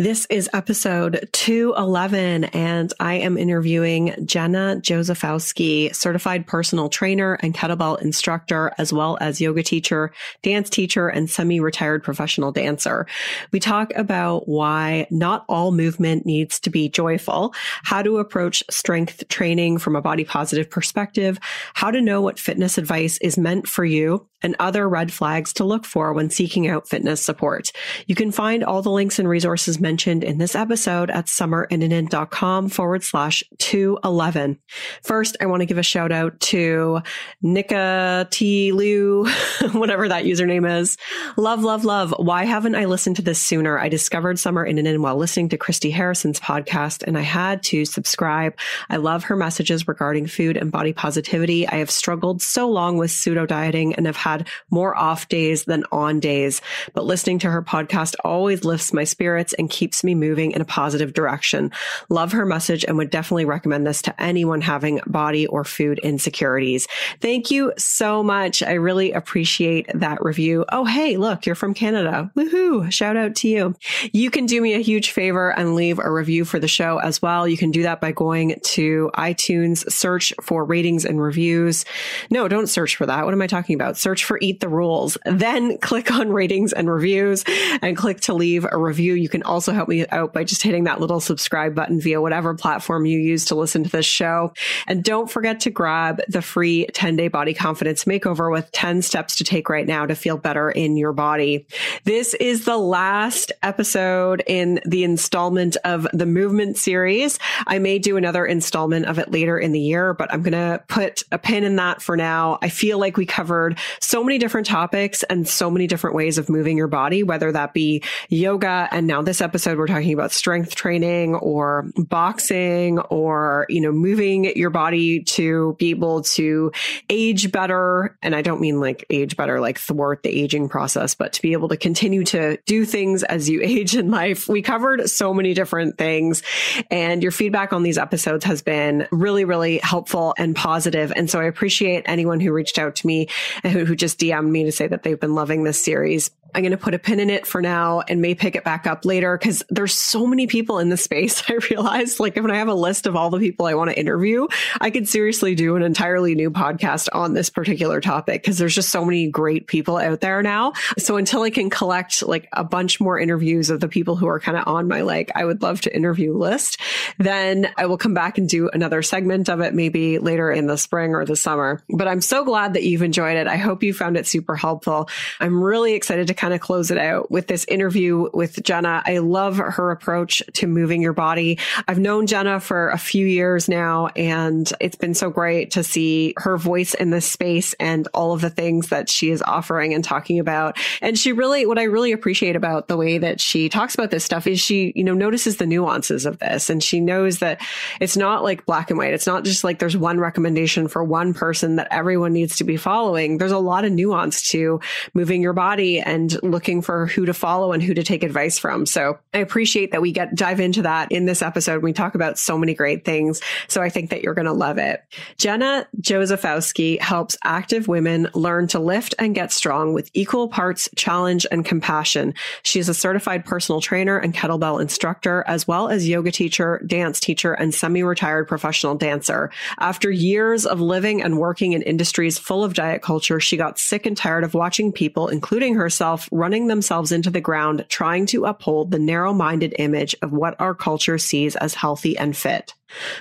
This is episode 211, and I am interviewing Jenna Josefowski, certified personal trainer and kettlebell instructor, as well as yoga teacher, dance teacher, and semi retired professional dancer. We talk about why not all movement needs to be joyful, how to approach strength training from a body positive perspective, how to know what fitness advice is meant for you, and other red flags to look for when seeking out fitness support. You can find all the links and resources mentioned in this episode at summerinnanen.com forward slash 211. First, I want to give a shout out to Nika T. Liu, whatever that username is. Love, love, love. Why haven't I listened to this sooner? I discovered Summer Innanen while listening to Christy Harrison's podcast and I had to subscribe. I love her messages regarding food and body positivity. I have struggled so long with pseudo dieting and have had more off days than on days, but listening to her podcast always lifts my spirits and keeps me moving in a positive direction. Love her message and would definitely recommend this to anyone having body or food insecurities. Thank you so much. I really appreciate that review. Oh, hey, look, you're from Canada. Woohoo. Shout out to you. You can do me a huge favor and leave a review for the show as well. You can do that by going to iTunes, search for ratings and reviews. No, don't search for that. What am I talking about? Search for Eat the Rules, then click on ratings and reviews and click to leave a review. You can also help me out by just hitting that little subscribe button via whatever platform you use to listen to this show. And don't forget to grab the free 10 day body confidence makeover with 10 steps to take right now to feel better in your body. This is the last episode in the installment of the movement series. I may do another installment of it later in the year, but I'm going to put a pin in that for now. I feel like we covered so many different topics and so many different ways of moving your body, whether that be yoga. And now this episode, we're talking about strength training or boxing or, you know, moving your body to be able to age better. And I don't mean like age better, like thwart the aging process, but to be able to continue to do things as you age in life. We covered so many different things and your feedback on these episodes has been really, really helpful and positive. And so I appreciate anyone who reached out to me and who, who just DM'd me to say that they've been loving this series. I'm going to put a pin in it for now and may pick it back up later because there's so many people in the space. I realized like if I have a list of all the people I want to interview, I could seriously do an entirely new podcast on this particular topic because there's just so many great people out there now. So until I can collect like a bunch more interviews of the people who are kind of on my like, I would love to interview list, then I will come back and do another segment of it maybe later in the spring or the summer. But I'm so glad that you've enjoyed it. I hope you found it super helpful. I'm really excited to kind of close it out with this interview with Jenna. I love her approach to moving your body. I've known Jenna for a few years now, and it's been so great to see her voice in this space and all of the things that she is offering and talking about. And she really, what I really appreciate about the way that she talks about this stuff is she, you know, notices the nuances of this and she knows that it's not like black and white. It's not just like there's one recommendation for one person that everyone needs to be following. There's a lot of nuance to moving your body and and looking for who to follow and who to take advice from. So I appreciate that we get dive into that in this episode. We talk about so many great things. So I think that you're going to love it. Jenna Josefowski helps active women learn to lift and get strong with equal parts challenge and compassion. She's a certified personal trainer and kettlebell instructor, as well as yoga teacher, dance teacher, and semi-retired professional dancer. After years of living and working in industries full of diet culture, she got sick and tired of watching people, including herself, running themselves into the ground, trying to uphold the narrow minded image of what our culture sees as healthy and fit.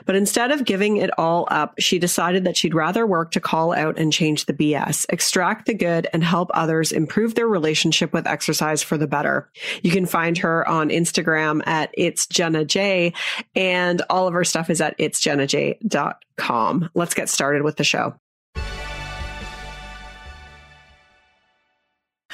But instead of giving it all up, she decided that she'd rather work to call out and change the BS, extract the good, and help others improve their relationship with exercise for the better. You can find her on Instagram at it's Jenna J, and all of her stuff is at itsjennaj.com. Let's get started with the show.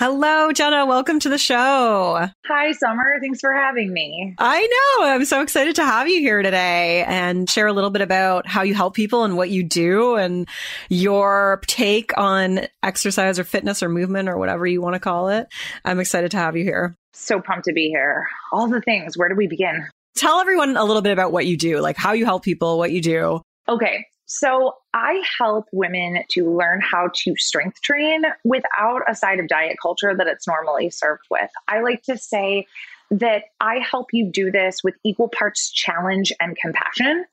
Hello, Jenna. Welcome to the show. Hi, Summer. Thanks for having me. I know. I'm so excited to have you here today and share a little bit about how you help people and what you do and your take on exercise or fitness or movement or whatever you want to call it. I'm excited to have you here. So pumped to be here. All the things. Where do we begin? Tell everyone a little bit about what you do, like how you help people, what you do. Okay. So I help women to learn how to strength train without a side of diet culture that it's normally served with. I like to say that I help you do this with equal parts challenge and compassion.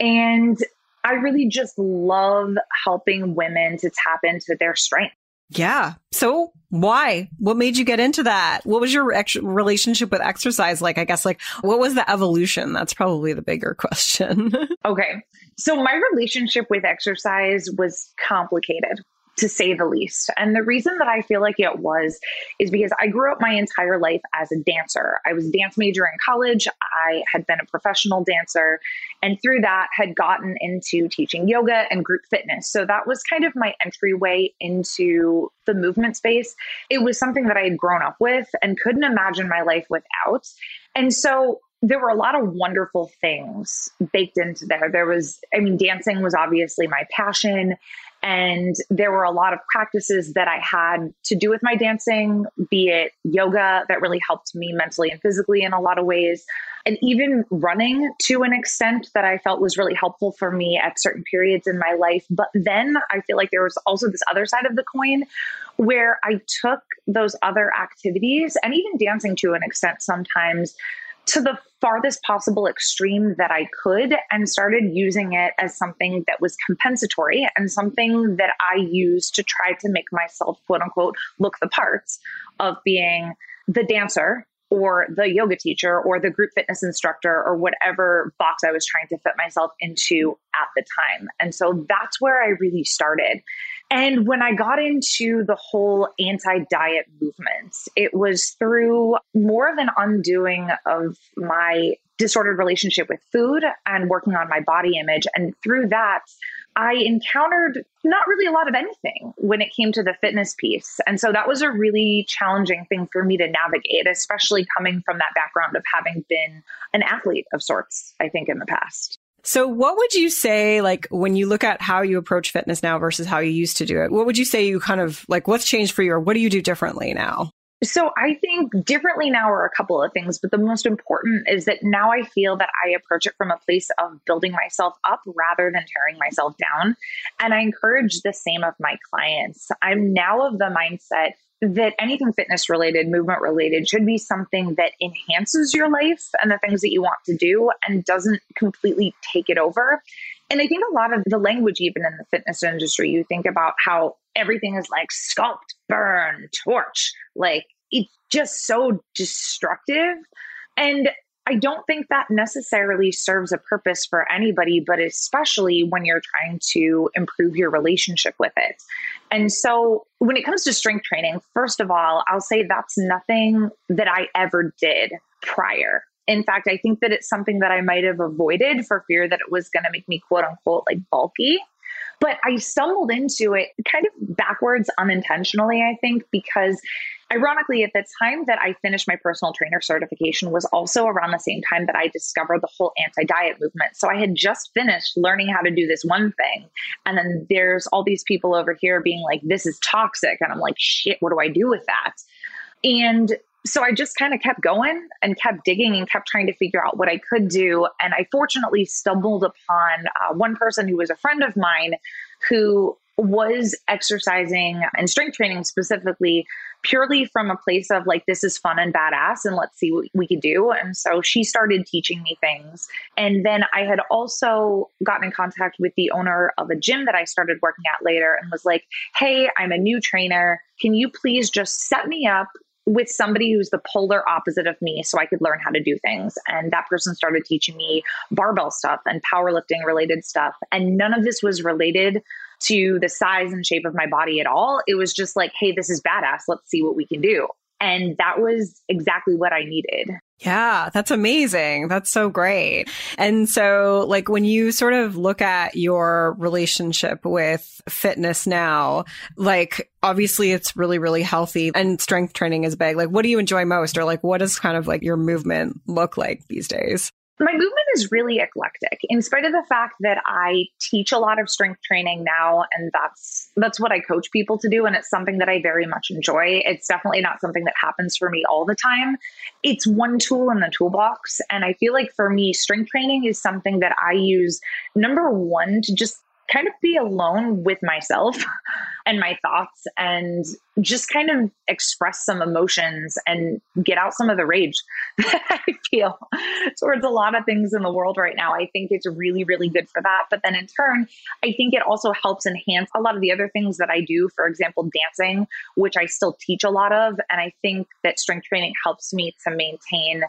And I really just love helping women to tap into their strength. Yeah. So why? What made you get into that? What was your ex- relationship with exercise like? I guess like what was the evolution? That's probably the bigger question. okay. So my relationship with exercise was complicated to say the least. And the reason that I feel like it was is because I grew up my entire life as a dancer. I was a dance major in college. I had been a professional dancer and through that had gotten into teaching yoga and group fitness. So that was kind of my entryway into the movement space. It was something that I had grown up with and couldn't imagine my life without. And so there were a lot of wonderful things baked into there. There was, I mean, dancing was obviously my passion. And there were a lot of practices that I had to do with my dancing, be it yoga that really helped me mentally and physically in a lot of ways, and even running to an extent that I felt was really helpful for me at certain periods in my life. But then I feel like there was also this other side of the coin where I took those other activities and even dancing to an extent sometimes to the farthest possible extreme that I could and started using it as something that was compensatory and something that I used to try to make myself, quote unquote, look the parts of being the dancer or the yoga teacher or the group fitness instructor or whatever box I was trying to fit myself into at the time. And so that's where I really started. And when I got into the whole anti diet movement, it was through more of an undoing of my disordered relationship with food and working on my body image. And through that, I encountered not really a lot of anything when it came to the fitness piece. And so that was a really challenging thing for me to navigate, especially coming from that background of having been an athlete of sorts, I think, in the past. So, what would you say, like, when you look at how you approach fitness now versus how you used to do it? What would you say you kind of like, what's changed for you, or what do you do differently now? So, I think differently now are a couple of things, but the most important is that now I feel that I approach it from a place of building myself up rather than tearing myself down. And I encourage the same of my clients. I'm now of the mindset that anything fitness related, movement related should be something that enhances your life and the things that you want to do and doesn't completely take it over. And I think a lot of the language, even in the fitness industry, you think about how everything is like sculpt, burn, torch. Like it's just so destructive. And I don't think that necessarily serves a purpose for anybody, but especially when you're trying to improve your relationship with it. And so, when it comes to strength training, first of all, I'll say that's nothing that I ever did prior. In fact, I think that it's something that I might have avoided for fear that it was going to make me quote unquote like bulky. But I stumbled into it kind of backwards unintentionally, I think, because Ironically, at the time that I finished my personal trainer certification was also around the same time that I discovered the whole anti-diet movement. So I had just finished learning how to do this one thing. And then there's all these people over here being like, this is toxic. And I'm like, shit, what do I do with that? And so I just kind of kept going and kept digging and kept trying to figure out what I could do. And I fortunately stumbled upon uh, one person who was a friend of mine who was exercising and strength training specifically purely from a place of like this is fun and badass and let's see what we could do and so she started teaching me things and then i had also gotten in contact with the owner of a gym that i started working at later and was like hey i'm a new trainer can you please just set me up with somebody who's the polar opposite of me so I could learn how to do things. And that person started teaching me barbell stuff and powerlifting related stuff. And none of this was related to the size and shape of my body at all. It was just like, hey, this is badass. Let's see what we can do. And that was exactly what I needed. Yeah, that's amazing. That's so great. And so, like, when you sort of look at your relationship with fitness now, like, obviously it's really, really healthy and strength training is big. Like, what do you enjoy most? Or, like, what does kind of like your movement look like these days? My movement is really eclectic in spite of the fact that i teach a lot of strength training now and that's that's what i coach people to do and it's something that i very much enjoy. It's definitely not something that happens for me all the time. It's one tool in the toolbox and i feel like for me strength training is something that i use number one to just kind of be alone with myself and my thoughts and just kind of express some emotions and get out some of the rage that I feel towards a lot of things in the world right now. I think it's really, really good for that. But then in turn, I think it also helps enhance a lot of the other things that I do. For example, dancing, which I still teach a lot of. And I think that strength training helps me to maintain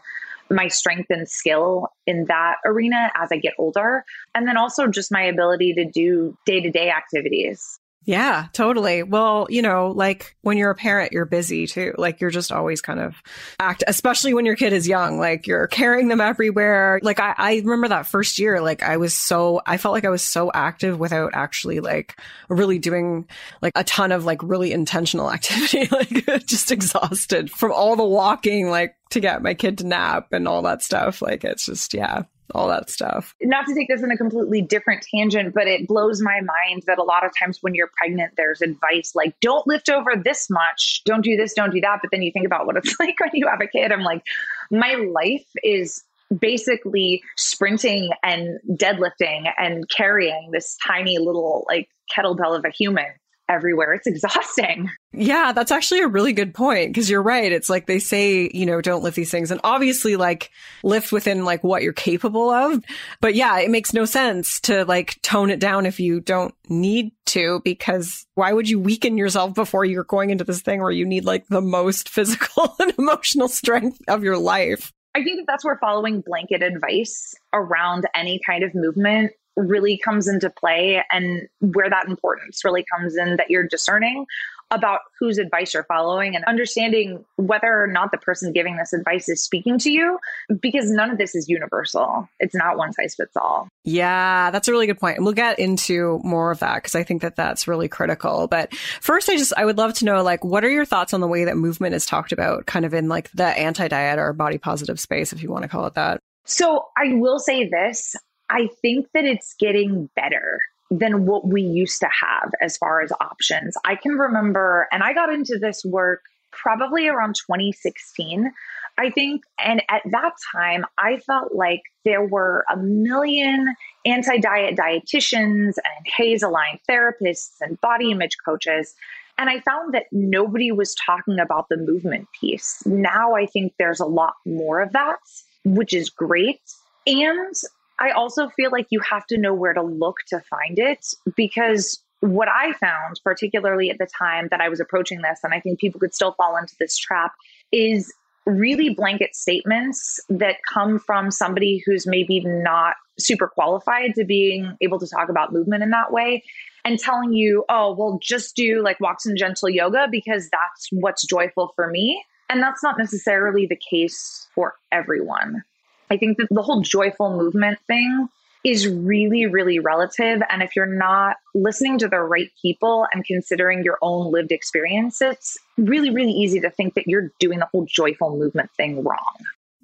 my strength and skill in that arena as I get older. And then also just my ability to do day to day activities. Yeah, totally. Well, you know, like when you're a parent, you're busy too. Like you're just always kind of act, especially when your kid is young, like you're carrying them everywhere. Like I, I remember that first year, like I was so, I felt like I was so active without actually like really doing like a ton of like really intentional activity, like just exhausted from all the walking, like to get my kid to nap and all that stuff. Like it's just, yeah, all that stuff. Not to take this in a completely different tangent, but it blows my mind that a lot of times when you're pregnant, there's advice like, don't lift over this much, don't do this, don't do that. But then you think about what it's like when you have a kid. I'm like, my life is basically sprinting and deadlifting and carrying this tiny little like kettlebell of a human everywhere. It's exhausting. Yeah, that's actually a really good point because you're right. It's like they say, you know, don't lift these things and obviously like lift within like what you're capable of. But yeah, it makes no sense to like tone it down if you don't need to because why would you weaken yourself before you're going into this thing where you need like the most physical and emotional strength of your life? I think that that's where following blanket advice around any kind of movement really comes into play and where that importance really comes in that you're discerning about whose advice you're following and understanding whether or not the person giving this advice is speaking to you because none of this is universal. It's not one size fits all. Yeah, that's a really good point. And we'll get into more of that because I think that that's really critical. But first, I just, I would love to know, like, what are your thoughts on the way that movement is talked about kind of in like the anti diet or body positive space, if you want to call it that? So I will say this I think that it's getting better than what we used to have as far as options. I can remember, and I got into this work probably around 2016. I think, and at that time, I felt like there were a million anti diet dietitians and HAES aligned therapists and body image coaches. And I found that nobody was talking about the movement piece. Now I think there's a lot more of that, which is great. And I also feel like you have to know where to look to find it because what I found, particularly at the time that I was approaching this, and I think people could still fall into this trap, is really blanket statements that come from somebody who's maybe not super qualified to being able to talk about movement in that way and telling you, oh, well, just do like walks and gentle yoga because that's what's joyful for me. And that's not necessarily the case for everyone. I think that the whole joyful movement thing is really, really relative. And if you're not listening to the right people and considering your own lived experience, it's really, really easy to think that you're doing the whole joyful movement thing wrong.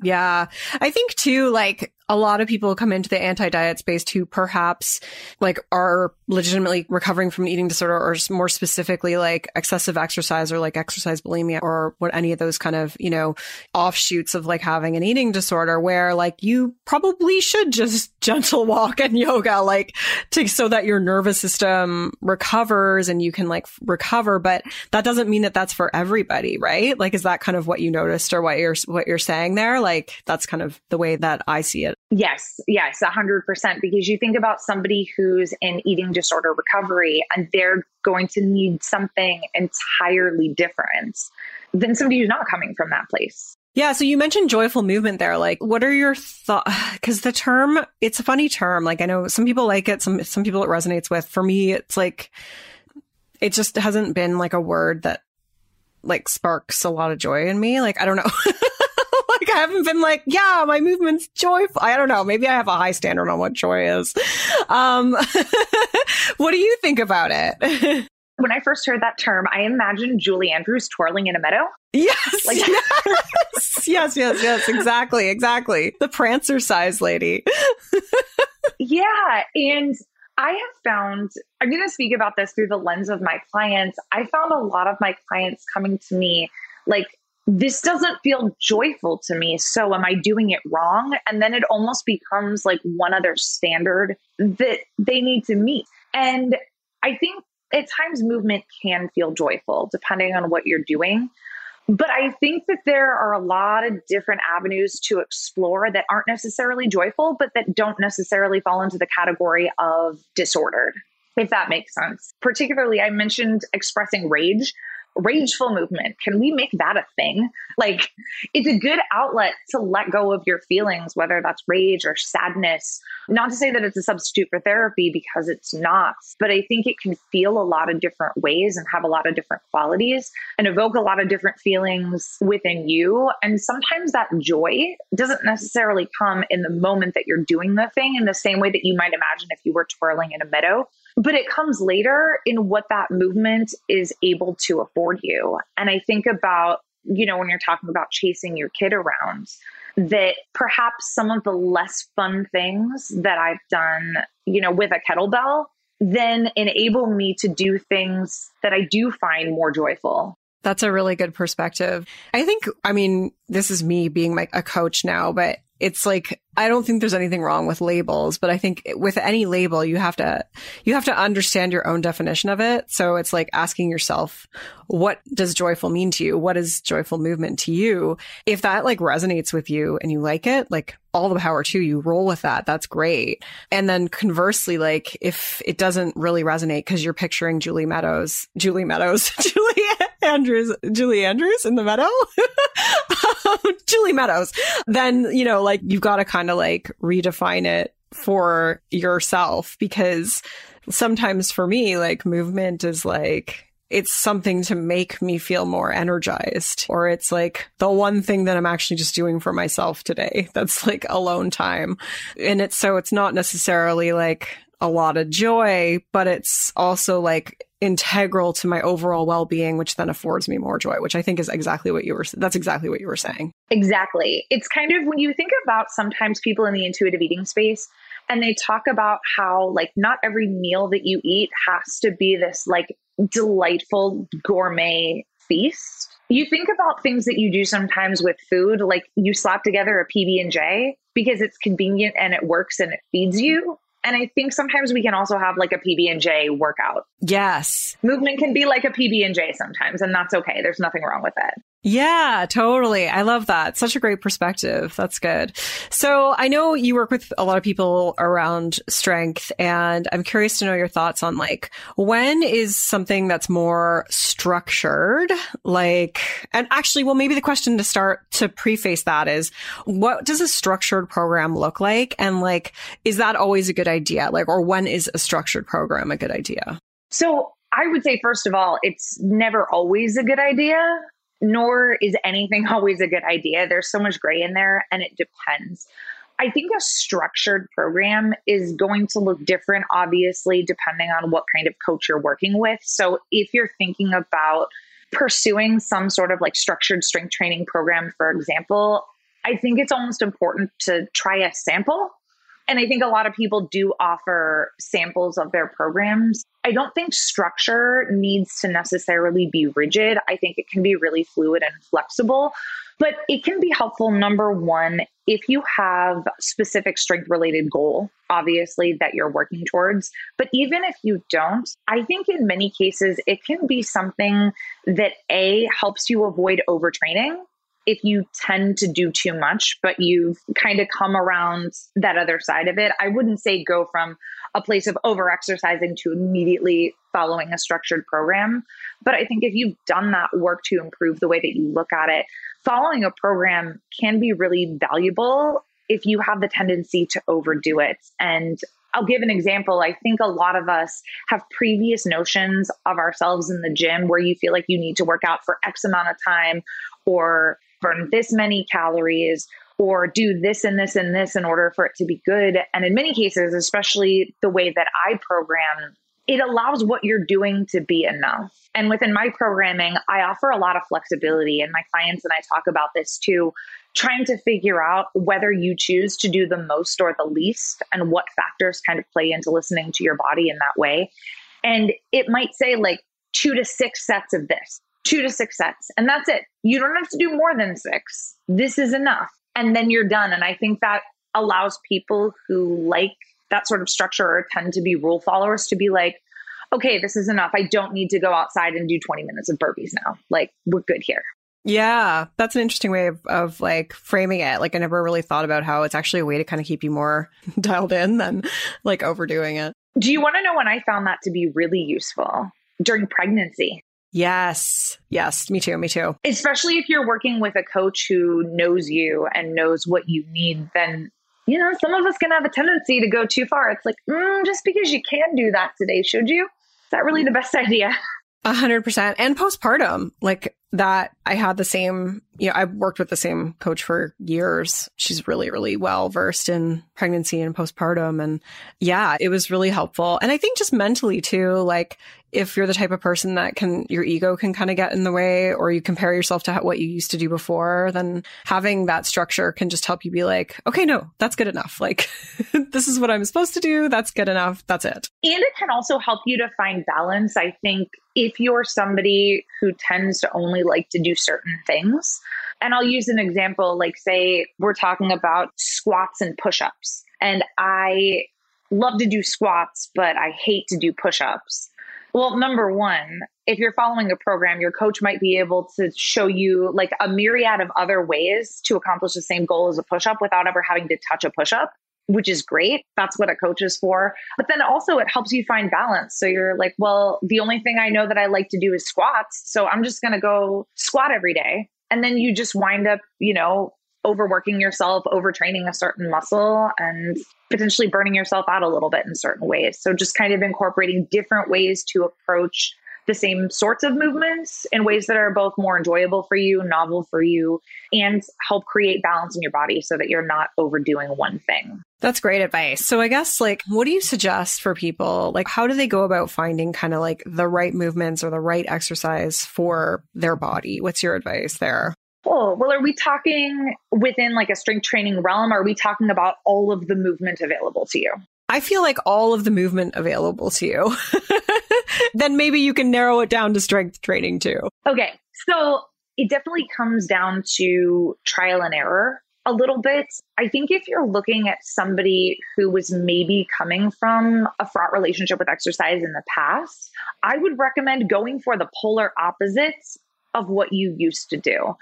Yeah. I think too, like a lot of people come into the anti-diet space who perhaps like are legitimately recovering from eating disorder or more specifically like excessive exercise or like exercise bulimia or what any of those kind of, you know, offshoots of like having an eating disorder where like you probably should just gentle walk and yoga like to so that your nervous system recovers and you can like recover but that doesn't mean that that's for everybody, right? Like is that kind of what you noticed or what you're what you're saying there? Like that's kind of the way that I see it. Yes, yes, 100%. Because you think about somebody who's in eating disorder recovery and they're going to need something entirely different than somebody who's not coming from that place. Yeah. So you mentioned joyful movement there. Like, what are your thoughts? Because the term, it's a funny term. Like, I know some people like it, some some people it resonates with. For me, it's like it just hasn't been like a word that like sparks a lot of joy in me. Like, I don't know. haven't been like, yeah, my movement's joyful. I don't know. Maybe I have a high standard on what joy is. Um, what do you think about it? when I first heard that term, I imagined Julie Andrews twirling in a meadow. Yes, like- yes, yes, yes, yes, exactly, exactly. The Prancercise lady. yeah, and I have found, I'm going to speak about this through the lens of my clients. I found a lot of my clients coming to me like, this doesn't feel joyful to me. So am I doing it wrong? And then it almost becomes like one other standard that they need to meet. And I think at times movement can feel joyful depending on what you're doing. But I think that there are a lot of different avenues to explore that aren't necessarily joyful, but that don't necessarily fall into the category of disordered, if that makes sense. Particularly, I mentioned expressing rage rageful movement. Can we make that a thing? Like it's a good outlet to let go of your feelings whether that's rage or sadness. Not to say that it's a substitute for therapy because it's not but i think it can feel a lot of different ways and have a lot of different qualities and evoke a lot of different feelings within you. And sometimes that joy doesn't necessarily come in the moment that you're doing the thing in the same way that you might imagine if you were twirling in a meadow but it comes later in what that movement is able to afford you. And I think about, you know, when you're talking about chasing your kid around, that perhaps some of the less fun things that I've done, you know, with a kettlebell then enable me to do things that I do find more joyful. That's a really good perspective. I think, I mean, this is me being like a coach now, but it's like I don't think there's anything wrong with labels, but I think with any label you have to you have to understand your own definition of it. So it's like asking yourself, what does joyful mean to you? What is joyful movement to you? If that like resonates with you and you like it, like all the power to you, roll with that. That's great. And then conversely, like if it doesn't really resonate because you're picturing Julie Meadows, Julie Meadows, Julie Andrews, Julie Andrews in the meadow, um, Julie Meadows, then, you know, like you've got to kind of like redefine it for yourself because sometimes for me, like movement is like, it's something to make me feel more energized or it's like the one thing that I'm actually just doing for myself today. That's like alone time. And it's so it's not necessarily like a lot of joy, but it's also like integral to my overall well-being which then affords me more joy which i think is exactly what you were that's exactly what you were saying. Exactly. It's kind of when you think about sometimes people in the intuitive eating space and they talk about how like not every meal that you eat has to be this like delightful gourmet feast. You think about things that you do sometimes with food like you slap together a pb&j because it's convenient and it works and it feeds you and I think sometimes we can also have like a PB and J workout. Yes. Movement can be like a PB and J sometimes, and that's okay. There's nothing wrong with it. Yeah, totally. I love that. Such a great perspective. That's good. So I know you work with a lot of people around strength and I'm curious to know your thoughts on like when is something that's more structured? Like, and actually, well, maybe the question to start to preface that is what does a structured program look like? And like, is that always a good idea? Like, or when is a structured program a good idea? So I would say, first of all, it's never always a good idea nor is anything always a good idea. There's so much gray in there and it depends. I think a structured program is going to look different, obviously, depending on what kind of coach you're working with. So if you're thinking about pursuing some sort of like structured strength training program, for example, I think it's almost important to try a sample. And I think a lot of people do offer samples of their programs. I don't think structure needs to necessarily be rigid. I think it can be really fluid and flexible. But it can be helpful, number one, if you have specific strength related goal, obviously that you're working towards. But even if you don't, I think in many cases it can be something that A helps you avoid overtraining if you tend to do too much, but you've kind of come around that other side of it, I wouldn't say go from a place of over exercising to immediately following a structured program. But I think if you've done that work to improve the way that you look at it, following a program can be really valuable if you have the tendency to overdo it. And I'll give an example. I think a lot of us have previous notions of ourselves in the gym where you feel like you need to work out for X amount of time or burn this many calories or do this and this and this in order for it to be good. And in many cases, especially the way that I program, it allows what you're doing to be enough. And within my programming, I offer a lot of flexibility. And my clients and I talk about this too, trying to figure out whether you choose to do the most or the least and what factors kind of play into listening to your body in that way. And it might say like two to six sets of this, two to six sets, and that's it. You don't have to do more than six. This is enough. And then you're done. And I think that allows people who like that sort of structure or tend to be rule followers to be like, okay, this is enough. I don't need to go outside and do 20 minutes of burpees now. Like, we're good here. Yeah, that's an interesting way of, of like framing it. Like, I never really thought about how it's actually a way to kind of keep you more dialed in than like overdoing it. Do you want to know when I found that to be really useful? During pregnancy. Yes. Yes. Me too. Me too. Especially if you're working with a coach who knows you and knows what you need, then, you know, some of us can have a tendency to go too far. It's like, mm, just because you can do that today, should you? Is that really the best idea? A hundred percent. And postpartum, like that, I had the same, you know, I've worked with the same coach for years. She's really, really well versed in pregnancy and postpartum. And yeah, it was really helpful. And I think just mentally too, like if you're the type of person that can, your ego can kind of get in the way or you compare yourself to what you used to do before, then having that structure can just help you be like, okay, no, that's good enough. Like, this is what I'm supposed to do. That's good enough. That's it. And it can also help you to find balance. I think if you're somebody who tends to only like to do certain things, and I'll use an example like, say, we're talking about squats and push ups, and I love to do squats, but I hate to do push ups well, number one, if you're following a program, your coach might be able to show you like a myriad of other ways to accomplish the same goal as a push up without ever having to touch a push up, which is great. That's what a coach is for. But then also, it helps you find balance. So you're like, well, the only thing I know that I like to do is squats. So I'm just going to go squat every day. And then you just wind up, you know, overworking yourself, overtraining a certain muscle, and potentially burning yourself out a little bit in certain ways. So, just kind of incorporating different ways to approach the same sorts of movements in ways that are both more enjoyable for you, novel for you, and help create balance in your body so that you're not overdoing one thing. That's great advice. So I guess like what do you suggest for people? Like how do they go about finding kind of like the right movements or the right exercise for their body? What's your advice there? Oh, well, are we talking within like a strength training realm? Or are we talking about all of the movement available to you? I feel like all of the movement available to you. then maybe you can narrow it down to strength training too. Okay. So it definitely comes down to trial and error a little bit. I think if you're looking at somebody who was maybe coming from a fraught relationship with exercise in the past, I would recommend going for the polar opposites of what you used to do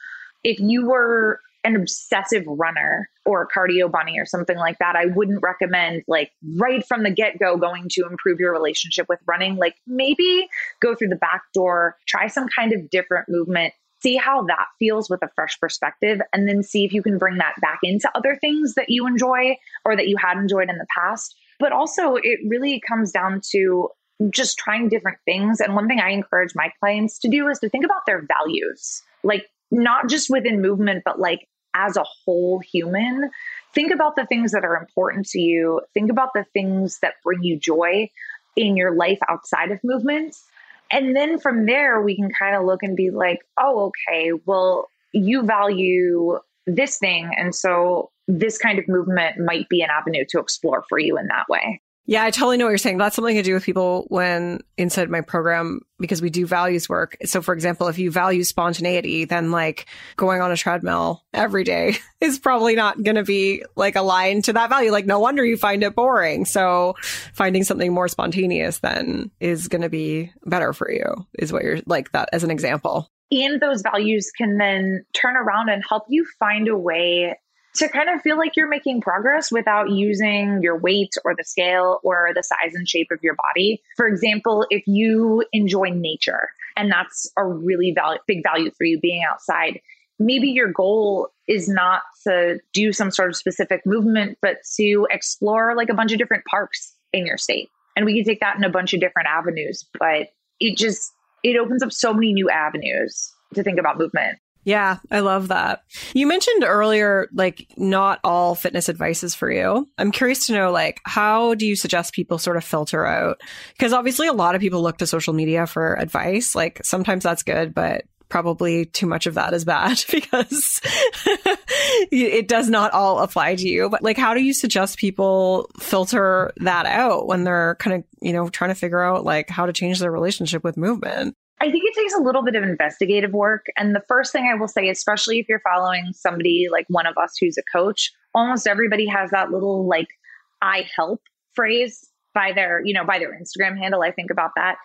if you were an obsessive runner or a cardio bunny or something like that, I wouldn't recommend like right from the get go going to improve your relationship with running. Like maybe go through the back door, try some kind of different movement, see how that feels with a fresh perspective, and then see if you can bring that back into other things that you enjoy or that you had enjoyed in the past. But also, it really comes down to just trying different things. And one thing I encourage my clients to do is to think about their values. Like, not just within movement, but like as a whole human, think about the things that are important to you. Think about the things that bring you joy in your life outside of movements. And then from there, we can kind of look and be like, oh, okay, well, you value this thing. And so this kind of movement might be an avenue to explore for you in that way. Yeah, I totally know what you're saying. That's something to do with people when inside my program, because we do values work. So, for example, if you value spontaneity, then like going on a treadmill every day is probably not going to be like aligned to that value. Like, no wonder you find it boring. So, finding something more spontaneous then is going to be better for you, is what you're like that as an example. And those values can then turn around and help you find a way to kind of feel like you're making progress without using your weight or the scale or the size and shape of your body. For example, if you enjoy nature and that's a really val- big value for you being outside, maybe your goal is not to do some sort of specific movement, but to explore like a bunch of different parks in your state. And we can take that in a bunch of different avenues, but it just it opens up so many new avenues to think about movement. Yeah, I love that. You mentioned earlier, like, not all fitness advice is for you. I'm curious to know, like, how do you suggest people sort of filter out? Because obviously, a lot of people look to social media for advice. Like, sometimes that's good, but probably too much of that is bad because it does not all apply to you. But like, how do you suggest people filter that out when they're kind of, you know, trying to figure out like how to change their relationship with movement? I think it takes a little bit of investigative work. And the first thing I will say, especially if you're following somebody like one of us who's a coach, almost everybody has that little like I help phrase by their, you know, by their Instagram handle. I think about that.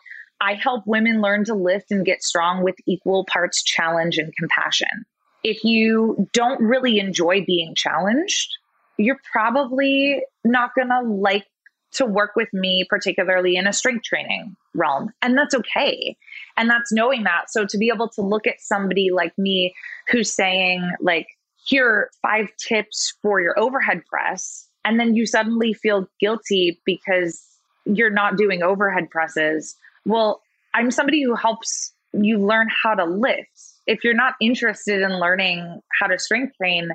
I help women learn to lift and get strong with equal parts challenge and compassion. If you don't really enjoy being challenged, you're probably not going to like to work with me, particularly in a strength training realm. And that's okay. And that's knowing that. So to be able to look at somebody like me who's saying, like, here are five tips for your overhead press, and then you suddenly feel guilty because you're not doing overhead presses. Well, I'm somebody who helps you learn how to lift. If you're not interested in learning how to strength train,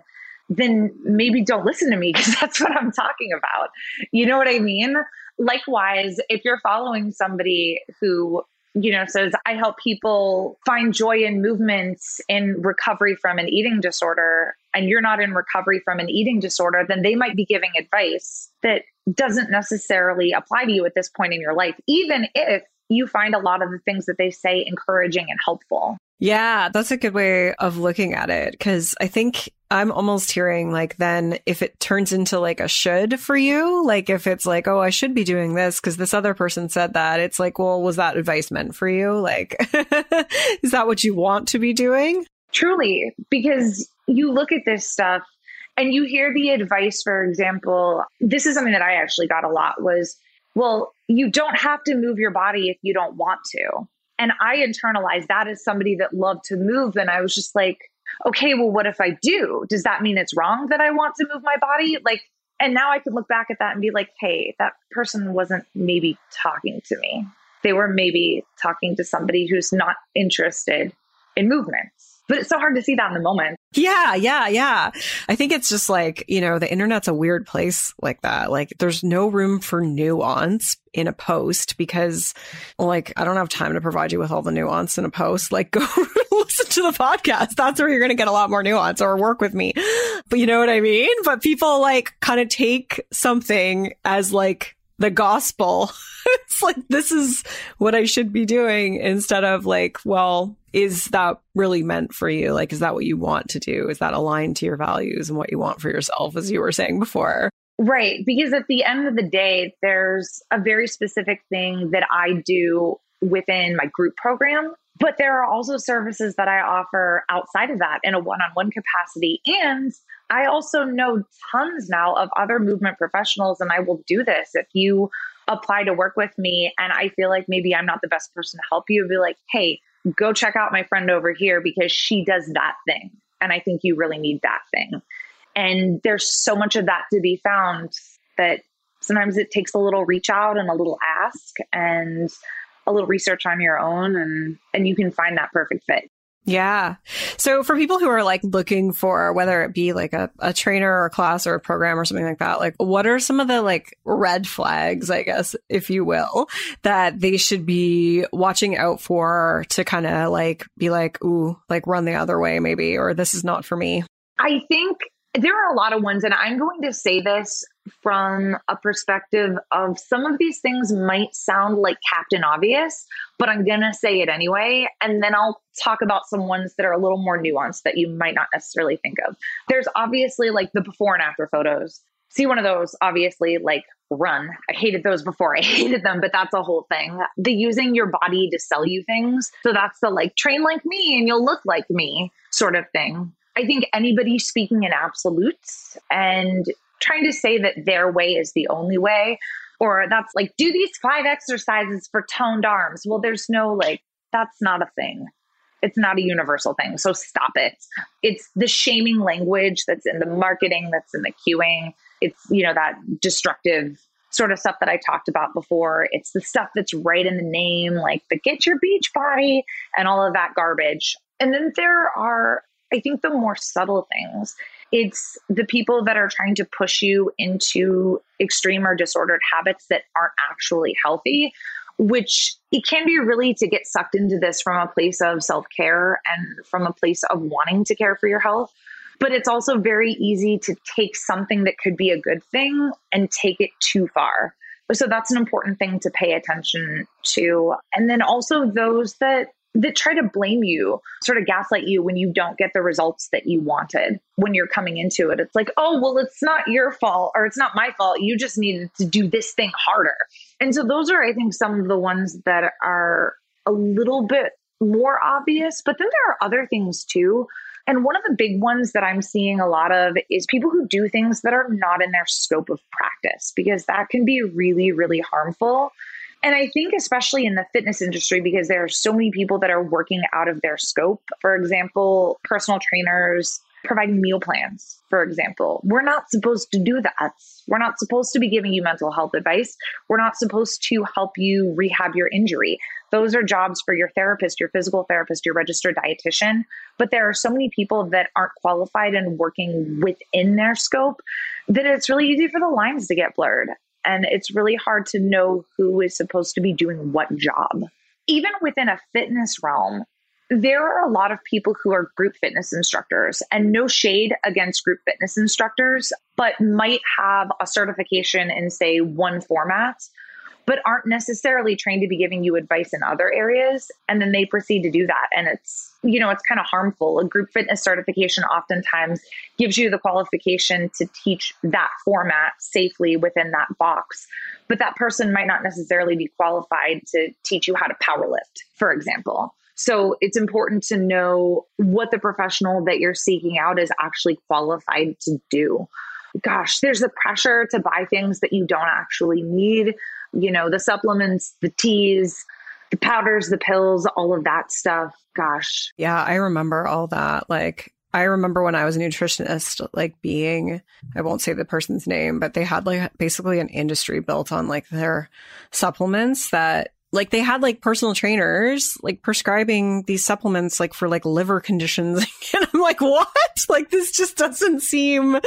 then maybe don't listen to me because that's what I'm talking about. You know what I mean? Likewise, if you're following somebody who you know says i help people find joy in movements in recovery from an eating disorder and you're not in recovery from an eating disorder then they might be giving advice that doesn't necessarily apply to you at this point in your life even if you find a lot of the things that they say encouraging and helpful yeah, that's a good way of looking at it. Cause I think I'm almost hearing like then if it turns into like a should for you, like if it's like, oh, I should be doing this because this other person said that, it's like, well, was that advice meant for you? Like, is that what you want to be doing? Truly, because you look at this stuff and you hear the advice, for example, this is something that I actually got a lot was, well, you don't have to move your body if you don't want to. And I internalized that as somebody that loved to move. And I was just like, okay, well, what if I do? Does that mean it's wrong that I want to move my body? Like, and now I can look back at that and be like, hey, that person wasn't maybe talking to me. They were maybe talking to somebody who's not interested in movement but it's so hard to see that in the moment. Yeah, yeah, yeah. I think it's just like, you know, the internet's a weird place like that. Like there's no room for nuance in a post because like I don't have time to provide you with all the nuance in a post. Like go listen to the podcast. That's where you're going to get a lot more nuance or work with me. But you know what I mean? But people like kind of take something as like the gospel. it's like, this is what I should be doing instead of like, well, is that really meant for you? Like, is that what you want to do? Is that aligned to your values and what you want for yourself, as you were saying before? Right. Because at the end of the day, there's a very specific thing that I do within my group program. But there are also services that I offer outside of that in a one on one capacity. And I also know tons now of other movement professionals, and I will do this. If you apply to work with me and I feel like maybe I'm not the best person to help you, be like, hey, go check out my friend over here because she does that thing. And I think you really need that thing. And there's so much of that to be found that sometimes it takes a little reach out and a little ask and a little research on your own and and you can find that perfect fit. Yeah. So for people who are like looking for whether it be like a, a trainer or a class or a program or something like that, like what are some of the like red flags, I guess, if you will, that they should be watching out for to kind of like be like, ooh, like run the other way maybe, or this is not for me? I think there are a lot of ones, and I'm going to say this from a perspective of some of these things might sound like Captain Obvious, but I'm going to say it anyway. And then I'll talk about some ones that are a little more nuanced that you might not necessarily think of. There's obviously like the before and after photos. See one of those, obviously, like run. I hated those before. I hated them, but that's a whole thing. The using your body to sell you things. So that's the like train like me and you'll look like me sort of thing. I think anybody speaking in absolutes and trying to say that their way is the only way, or that's like, do these five exercises for toned arms. Well, there's no like, that's not a thing. It's not a universal thing. So stop it. It's the shaming language that's in the marketing, that's in the cueing. It's, you know, that destructive sort of stuff that I talked about before. It's the stuff that's right in the name, like the get your beach body and all of that garbage. And then there are I think the more subtle things, it's the people that are trying to push you into extreme or disordered habits that aren't actually healthy, which it can be really to get sucked into this from a place of self care and from a place of wanting to care for your health. But it's also very easy to take something that could be a good thing and take it too far. So that's an important thing to pay attention to. And then also those that that try to blame you, sort of gaslight you when you don't get the results that you wanted when you're coming into it. It's like, oh, well, it's not your fault or it's not my fault. You just needed to do this thing harder. And so those are, I think, some of the ones that are a little bit more obvious. But then there are other things too. And one of the big ones that I'm seeing a lot of is people who do things that are not in their scope of practice, because that can be really, really harmful. And I think, especially in the fitness industry, because there are so many people that are working out of their scope. For example, personal trainers providing meal plans, for example. We're not supposed to do that. We're not supposed to be giving you mental health advice. We're not supposed to help you rehab your injury. Those are jobs for your therapist, your physical therapist, your registered dietitian. But there are so many people that aren't qualified and working within their scope that it's really easy for the lines to get blurred and it's really hard to know who is supposed to be doing what job. Even within a fitness realm, there are a lot of people who are group fitness instructors, and no shade against group fitness instructors, but might have a certification in, say, one format but aren't necessarily trained to be giving you advice in other areas. And then they proceed to do that. And it's, you know, it's kind of harmful. A group fitness certification oftentimes gives you the qualification to teach that format safely within that box. But that person might not necessarily be qualified to teach you how to power lift, for example. So it's important to know what the professional that you're seeking out is actually qualified to do. Gosh, there's the pressure to buy things that you don't actually need you know, the supplements, the teas, the powders, the pills, all of that stuff. Gosh. Yeah, I remember all that. Like, I remember when I was a nutritionist, like being, I won't say the person's name, but they had like basically an industry built on like their supplements that like they had like personal trainers like prescribing these supplements like for like liver conditions. And i'm like what? Like this just doesn't seem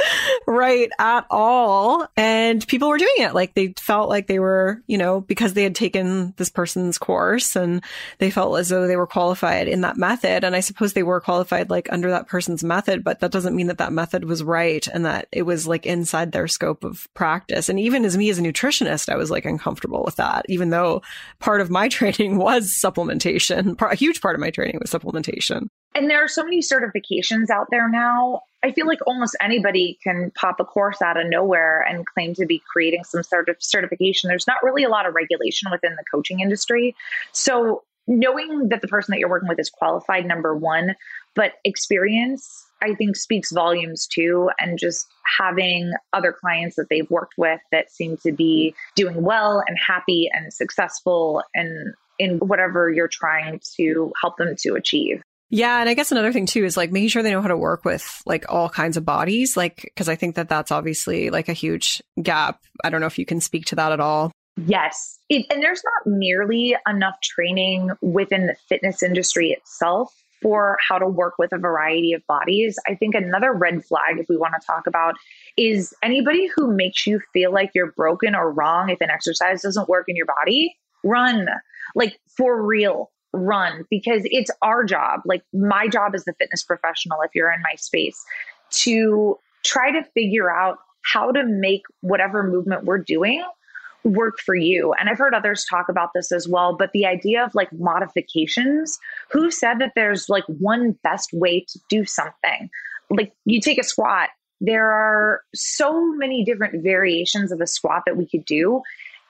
right at all. And people were doing it. Like they felt like they were you know because they had taken this person's course and they felt as though they were qualified in that method. And i suppose they were qualified like under that person's method but that doesn't mean that that method was right and that it was like inside their scope of practice. And even as me as a nutritionist i was like uncomfortable with that even though part part of my training was supplementation. A huge part of my training was supplementation. And there are so many certifications out there now. I feel like almost anybody can pop a course out of nowhere and claim to be creating some sort of certification. There's not really a lot of regulation within the coaching industry. So, knowing that the person that you're working with is qualified, number one, but experience I think speaks volumes too. And just having other clients that they've worked with that seem to be doing well and happy and successful and in whatever you're trying to help them to achieve. Yeah. And I guess another thing too is like making sure they know how to work with like all kinds of bodies. Like, cause I think that that's obviously like a huge gap. I don't know if you can speak to that at all. Yes. It, and there's not nearly enough training within the fitness industry itself for how to work with a variety of bodies. I think another red flag, if we want to talk about, is anybody who makes you feel like you're broken or wrong if an exercise doesn't work in your body, run. Like for real, run because it's our job. Like my job as the fitness professional, if you're in my space, to try to figure out how to make whatever movement we're doing work for you. And I've heard others talk about this as well, but the idea of like modifications, who said that there's like one best way to do something? Like you take a squat, there are so many different variations of a squat that we could do.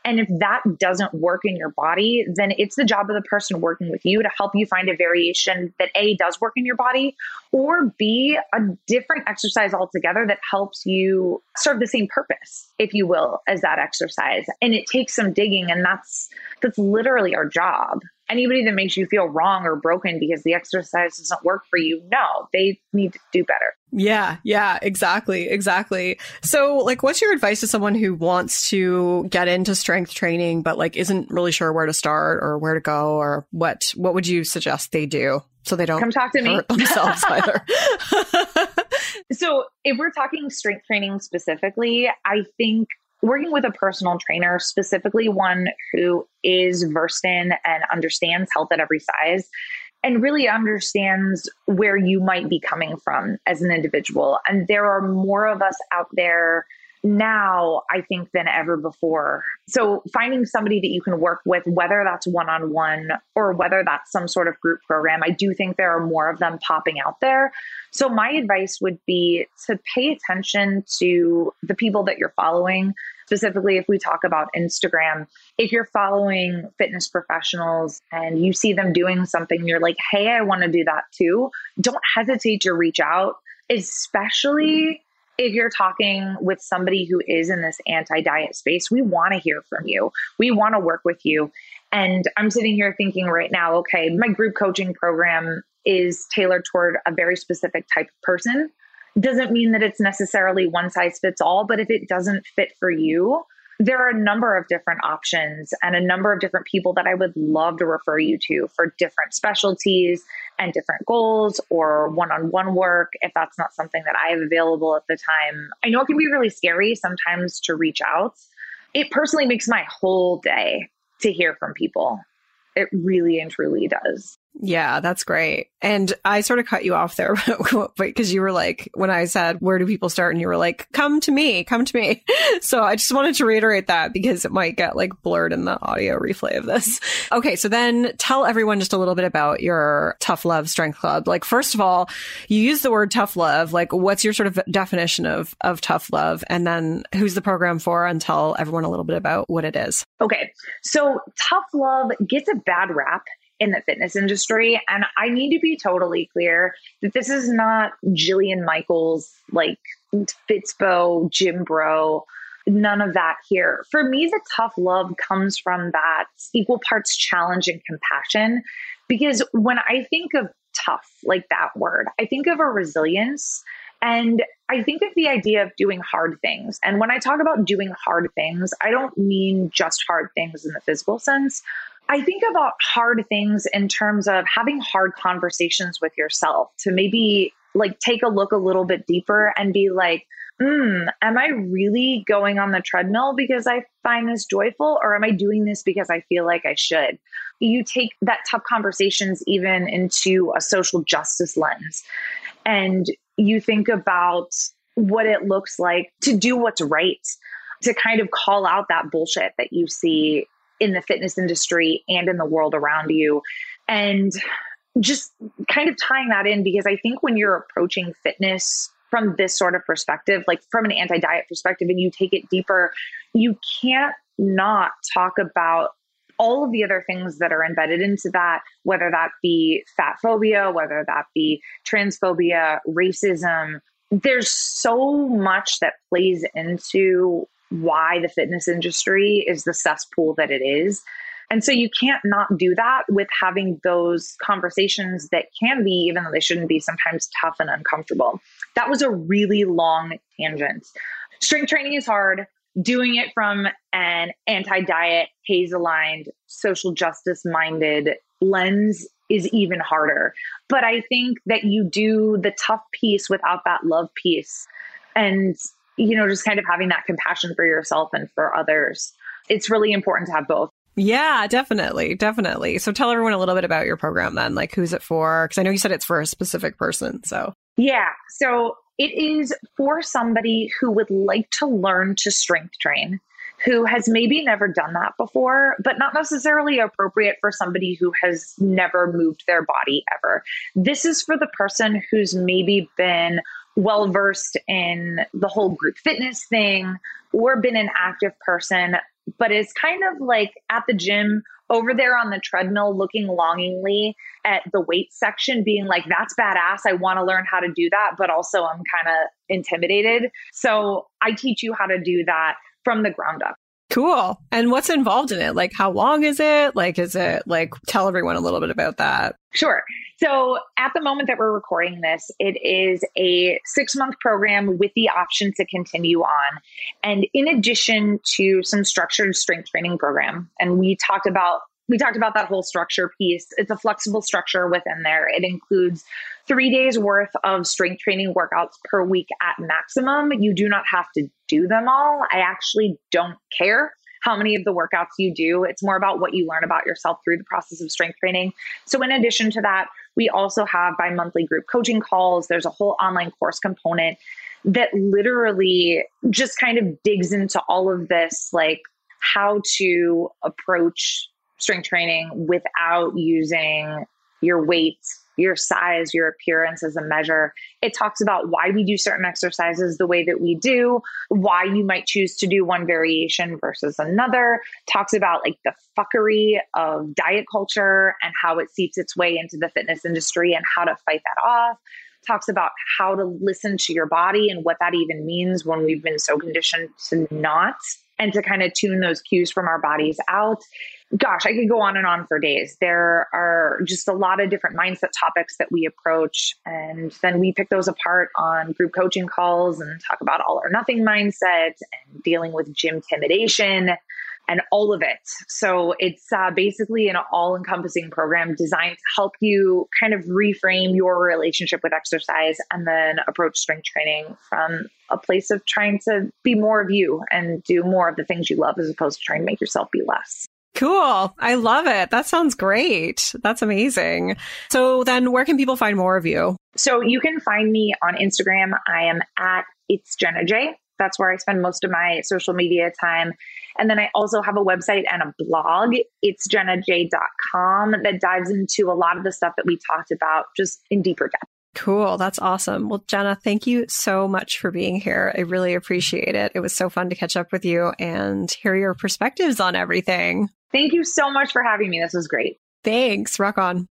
And if that doesn't work in your body, then it's the job of the person working with you to help you find a variation that A does work in your body, or B, a different exercise altogether that helps you serve the same purpose, if you will, as that exercise. And it takes some digging, and that's that's literally our job anybody that makes you feel wrong or broken because the exercise doesn't work for you, no, they need to do better. Yeah, yeah, exactly, exactly. So, like, what's your advice to someone who wants to get into strength training, but like isn't really sure where to start or where to go, or what? What would you suggest they do so they don't come talk to me themselves either? so, if we're talking strength training specifically, I think working with a personal trainer, specifically one who is versed in and understands health at every size and really understands where you might be coming from as an individual. And there are more of us out there now, I think, than ever before. So, finding somebody that you can work with, whether that's one on one or whether that's some sort of group program, I do think there are more of them popping out there. So, my advice would be to pay attention to the people that you're following. Specifically, if we talk about Instagram, if you're following fitness professionals and you see them doing something, you're like, hey, I want to do that too, don't hesitate to reach out, especially if you're talking with somebody who is in this anti diet space, we want to hear from you. We want to work with you. And I'm sitting here thinking right now, okay, my group coaching program is tailored toward a very specific type of person. Doesn't mean that it's necessarily one size fits all, but if it doesn't fit for you, there are a number of different options and a number of different people that I would love to refer you to for different specialties and different goals or one on one work if that's not something that I have available at the time. I know it can be really scary sometimes to reach out. It personally makes my whole day to hear from people. It really and truly does. Yeah, that's great. And I sort of cut you off there because you were like, when I said, where do people start? And you were like, come to me, come to me. So I just wanted to reiterate that because it might get like blurred in the audio replay of this. Okay. So then tell everyone just a little bit about your tough love strength club. Like, first of all, you use the word tough love. Like, what's your sort of definition of, of tough love? And then who's the program for? And tell everyone a little bit about what it is. Okay. So tough love gets a bad rap in the fitness industry. And I need to be totally clear that this is not Jillian Michaels, like Fitspo, Gym Bro, none of that here. For me, the tough love comes from that equal parts challenge and compassion. Because when I think of tough, like that word, I think of a resilience. And I think of the idea of doing hard things. And when I talk about doing hard things, I don't mean just hard things in the physical sense. I think about hard things in terms of having hard conversations with yourself to maybe like take a look a little bit deeper and be like, hmm, am I really going on the treadmill because I find this joyful or am I doing this because I feel like I should? You take that tough conversations even into a social justice lens and you think about what it looks like to do what's right, to kind of call out that bullshit that you see in the fitness industry and in the world around you. And just kind of tying that in because I think when you're approaching fitness from this sort of perspective, like from an anti diet perspective, and you take it deeper, you can't not talk about all of the other things that are embedded into that, whether that be fat phobia, whether that be transphobia, racism. There's so much that plays into why the fitness industry is the cesspool that it is. And so you can't not do that with having those conversations that can be, even though they shouldn't be, sometimes tough and uncomfortable. That was a really long tangent. Strength training is hard. Doing it from an anti diet, HAES aligned, social justice minded lens is even harder. But I think that you do the tough piece without that love piece. And you know, just kind of having that compassion for yourself and for others. It's really important to have both. Yeah, definitely. Definitely. So tell everyone a little bit about your program then. Like, who's it for? Because I know you said it's for a specific person. So, yeah. So, it is for somebody who would like to learn to strength train who has maybe never done that before, but not necessarily appropriate for somebody who has never moved their body ever. This is for the person who's maybe been well versed in the whole group fitness thing or been an active person, but is kind of like at the gym over there on the treadmill looking longingly at the weight section being like that's badass i want to learn how to do that but also i'm kind of intimidated so i teach you how to do that from the ground up. Cool. And what's involved in it? Like, how long is it? Like, is it like, tell everyone a little bit about that? Sure. So, at the moment that we're recording this, it is a six month program with the option to continue on. And in addition to some structured strength training program, and we talked about we talked about that whole structure piece. It's a flexible structure within there. It includes three days worth of strength training workouts per week at maximum. You do not have to do them all. I actually don't care how many of the workouts you do. It's more about what you learn about yourself through the process of strength training. So, in addition to that, we also have bi monthly group coaching calls. There's a whole online course component that literally just kind of digs into all of this, like how to approach strength training without using your weight, your size, your appearance as a measure. It talks about why we do certain exercises the way that we do, why you might choose to do one variation versus another, talks about like the fuckery of diet culture and how it seeps its way into the fitness industry and how to fight that off. Talks about how to listen to your body and what that even means when we've been so conditioned to not and to kind of tune those cues from our bodies out gosh, I could go on and on for days. There are just a lot of different mindset topics that we approach. And then we pick those apart on group coaching calls and talk about all or nothing mindset and dealing with gym intimidation and all of it. So it's uh, basically an all encompassing program designed to help you kind of reframe your relationship with exercise and then approach strength training from a place of trying to be more of you and do more of the things you love as opposed to trying to make yourself be less. Cool. I love it. That sounds great. That's amazing. So then where can people find more of you? So you can find me on Instagram. I am at it's Jenna J. That's where I spend most of my social media time. And then I also have a website and a blog. It's jennaj.com that dives into a lot of the stuff that we talked about just in deeper depth. Cool. That's awesome. Well, Jenna, thank you so much for being here. I really appreciate it. It was so fun to catch up with you and hear your perspectives on everything. Thank you so much for having me. This was great. Thanks. Rock on.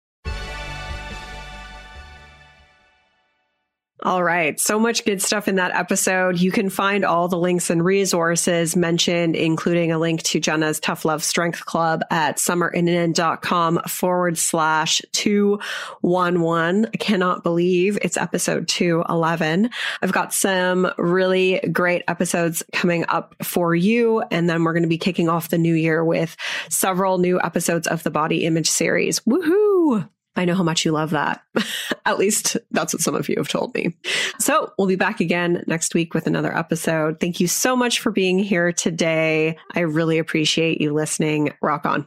All right. So much good stuff in that episode. You can find all the links and resources mentioned, including a link to Jenna's Tough Love Strength Club at summerinnanen.com forward slash 211. I cannot believe it's episode 211. I've got some really great episodes coming up for you. And then we're going to be kicking off the new year with several new episodes of the body image series. Woohoo! I know how much you love that. At least that's what some of you have told me. So we'll be back again next week with another episode. Thank you so much for being here today. I really appreciate you listening. Rock on.